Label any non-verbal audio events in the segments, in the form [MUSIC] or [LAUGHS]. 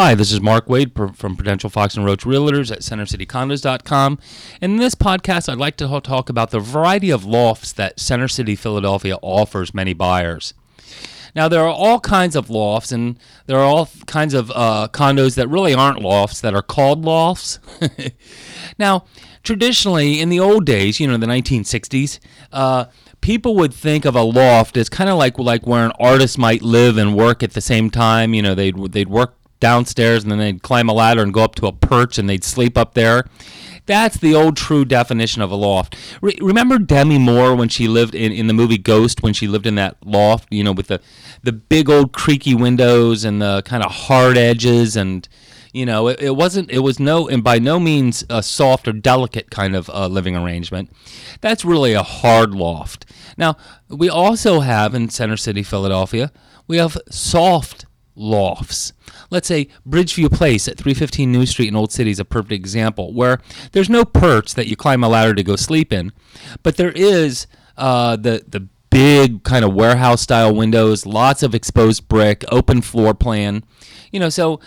Hi, this is Mark Wade from Prudential Fox and Roach Realtors at CenterCityCondos.com. And in this podcast, I'd like to talk about the variety of lofts that Center City, Philadelphia offers many buyers. Now, there are all kinds of lofts, and there are all kinds of uh, condos that really aren't lofts that are called lofts. [LAUGHS] now, traditionally, in the old days, you know, the 1960s, uh, people would think of a loft as kind of like like where an artist might live and work at the same time. You know, they'd they'd work downstairs and then they'd climb a ladder and go up to a perch and they'd sleep up there. That's the old true definition of a loft. Re- remember Demi Moore when she lived in, in the movie Ghost when she lived in that loft, you know, with the, the big old creaky windows and the kind of hard edges and you know it, it wasn't it was no and by no means a soft or delicate kind of uh, living arrangement that's really a hard loft now we also have in center city philadelphia we have soft lofts. Let's say Bridgeview Place at 315 New Street in Old City is a perfect example where there's no perch that you climb a ladder to go sleep in, but there is uh, the the big kind of warehouse style windows, lots of exposed brick, open floor plan. You know, so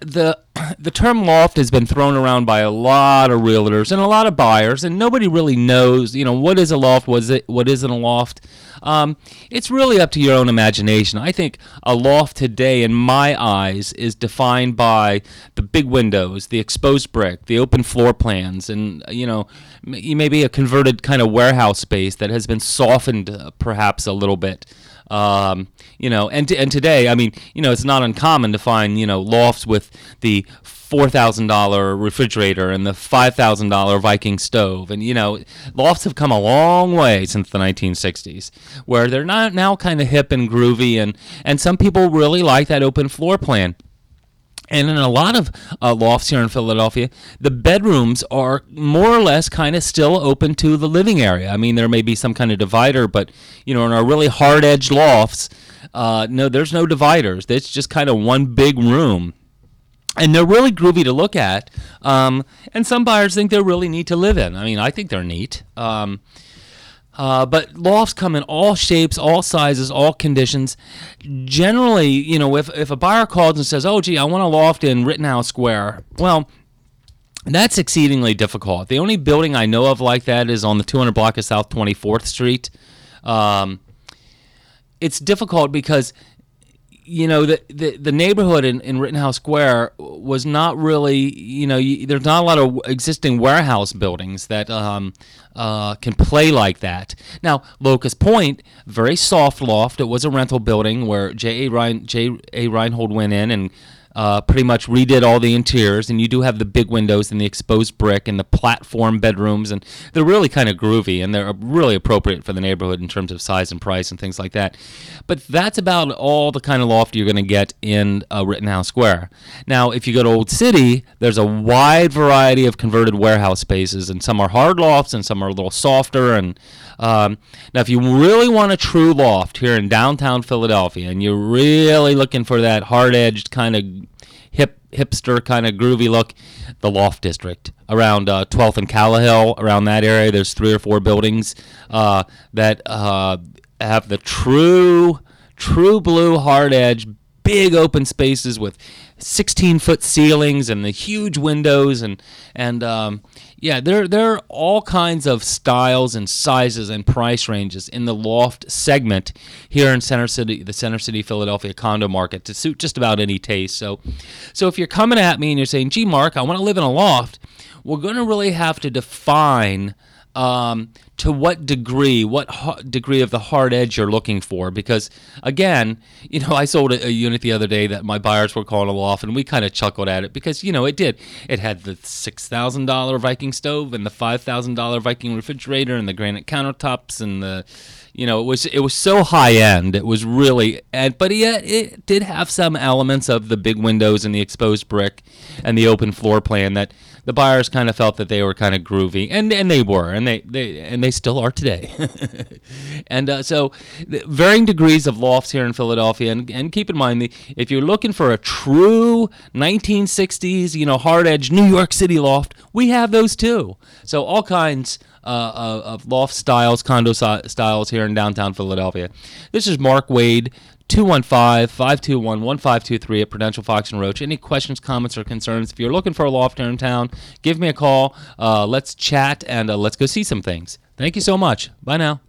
the the term loft has been thrown around by a lot of realtors and a lot of buyers, and nobody really knows, you know, what is a loft, what is it, what isn't a loft. Um, it's really up to your own imagination. I think a loft today, in my eyes, is defined by the big windows, the exposed brick, the open floor plans, and you know, maybe a converted kind of warehouse space that has been softened, uh, perhaps a little bit. Um, you know, and and today, I mean, you know, it's not uncommon to find you know lofts with the four thousand dollar refrigerator and the five thousand dollar Viking stove, and you know, lofts have come a long way since the 1960s, where they're not now kind of hip and groovy, and and some people really like that open floor plan. And in a lot of uh, lofts here in Philadelphia, the bedrooms are more or less kind of still open to the living area. I mean, there may be some kind of divider, but you know, in our really hard edged lofts, uh, no, there's no dividers. It's just kind of one big room. And they're really groovy to look at. Um, and some buyers think they're really neat to live in. I mean, I think they're neat. Um, uh, but lofts come in all shapes, all sizes, all conditions. Generally, you know, if, if a buyer calls and says, oh, gee, I want a loft in Rittenhouse Square, well, that's exceedingly difficult. The only building I know of like that is on the 200 block of South 24th Street. Um, it's difficult because you know the, the, the neighborhood in, in Rittenhouse Square was not really you know you, there's not a lot of existing warehouse buildings that um, uh, can play like that. Now Locust Point, very soft loft. It was a rental building where J. A. Rein, J. A. Reinhold went in and uh, pretty much redid all the interiors, and you do have the big windows and the exposed brick and the platform bedrooms, and they're really kind of groovy and they're really appropriate for the neighborhood in terms of size and price and things like that. But that's about all the kind of loft you're going to get in uh, Rittenhouse Square. Now, if you go to Old City, there's a wide variety of converted warehouse spaces, and some are hard lofts and some are a little softer. And um, now, if you really want a true loft here in downtown Philadelphia, and you're really looking for that hard-edged kind of hip hipster kind of groovy look. The Loft District around uh, 12th and Callowhill, around that area. There's three or four buildings uh, that uh, have the true, true blue hard edge, big open spaces with 16 foot ceilings and the huge windows and and um, yeah, there there are all kinds of styles and sizes and price ranges in the loft segment here in Center City, the Center City Philadelphia condo market to suit just about any taste. So, so if you're coming at me and you're saying, "Gee, Mark, I want to live in a loft," we're going to really have to define um, to what degree, what ha- degree of the hard edge you're looking for. Because again, you know, I sold a, a, unit the other day that my buyers were calling loft, and we kind of chuckled at it because you know it did. It had the six thousand dollar Viking stove and the five thousand dollar Viking refrigerator and the granite countertops and the you know, it was it was so high end. It was really, and but yet it did have some elements of the big windows and the exposed brick and the open floor plan that the buyers kind of felt that they were kind of groovy, and and they were, and they they and they still are today. [LAUGHS] and uh, so, varying degrees of lofts here in Philadelphia, and and keep in mind the if you're looking for a true 1960s, you know, hard edge New York City loft, we have those too. So all kinds uh, of loft styles, condo styles here in downtown Philadelphia. This is Mark Wade 215-521-1523 at Prudential Fox and Roach. Any questions, comments, or concerns? If you're looking for a loft in town, give me a call. Uh, let's chat and uh, let's go see some things. Thank you so much. Bye now.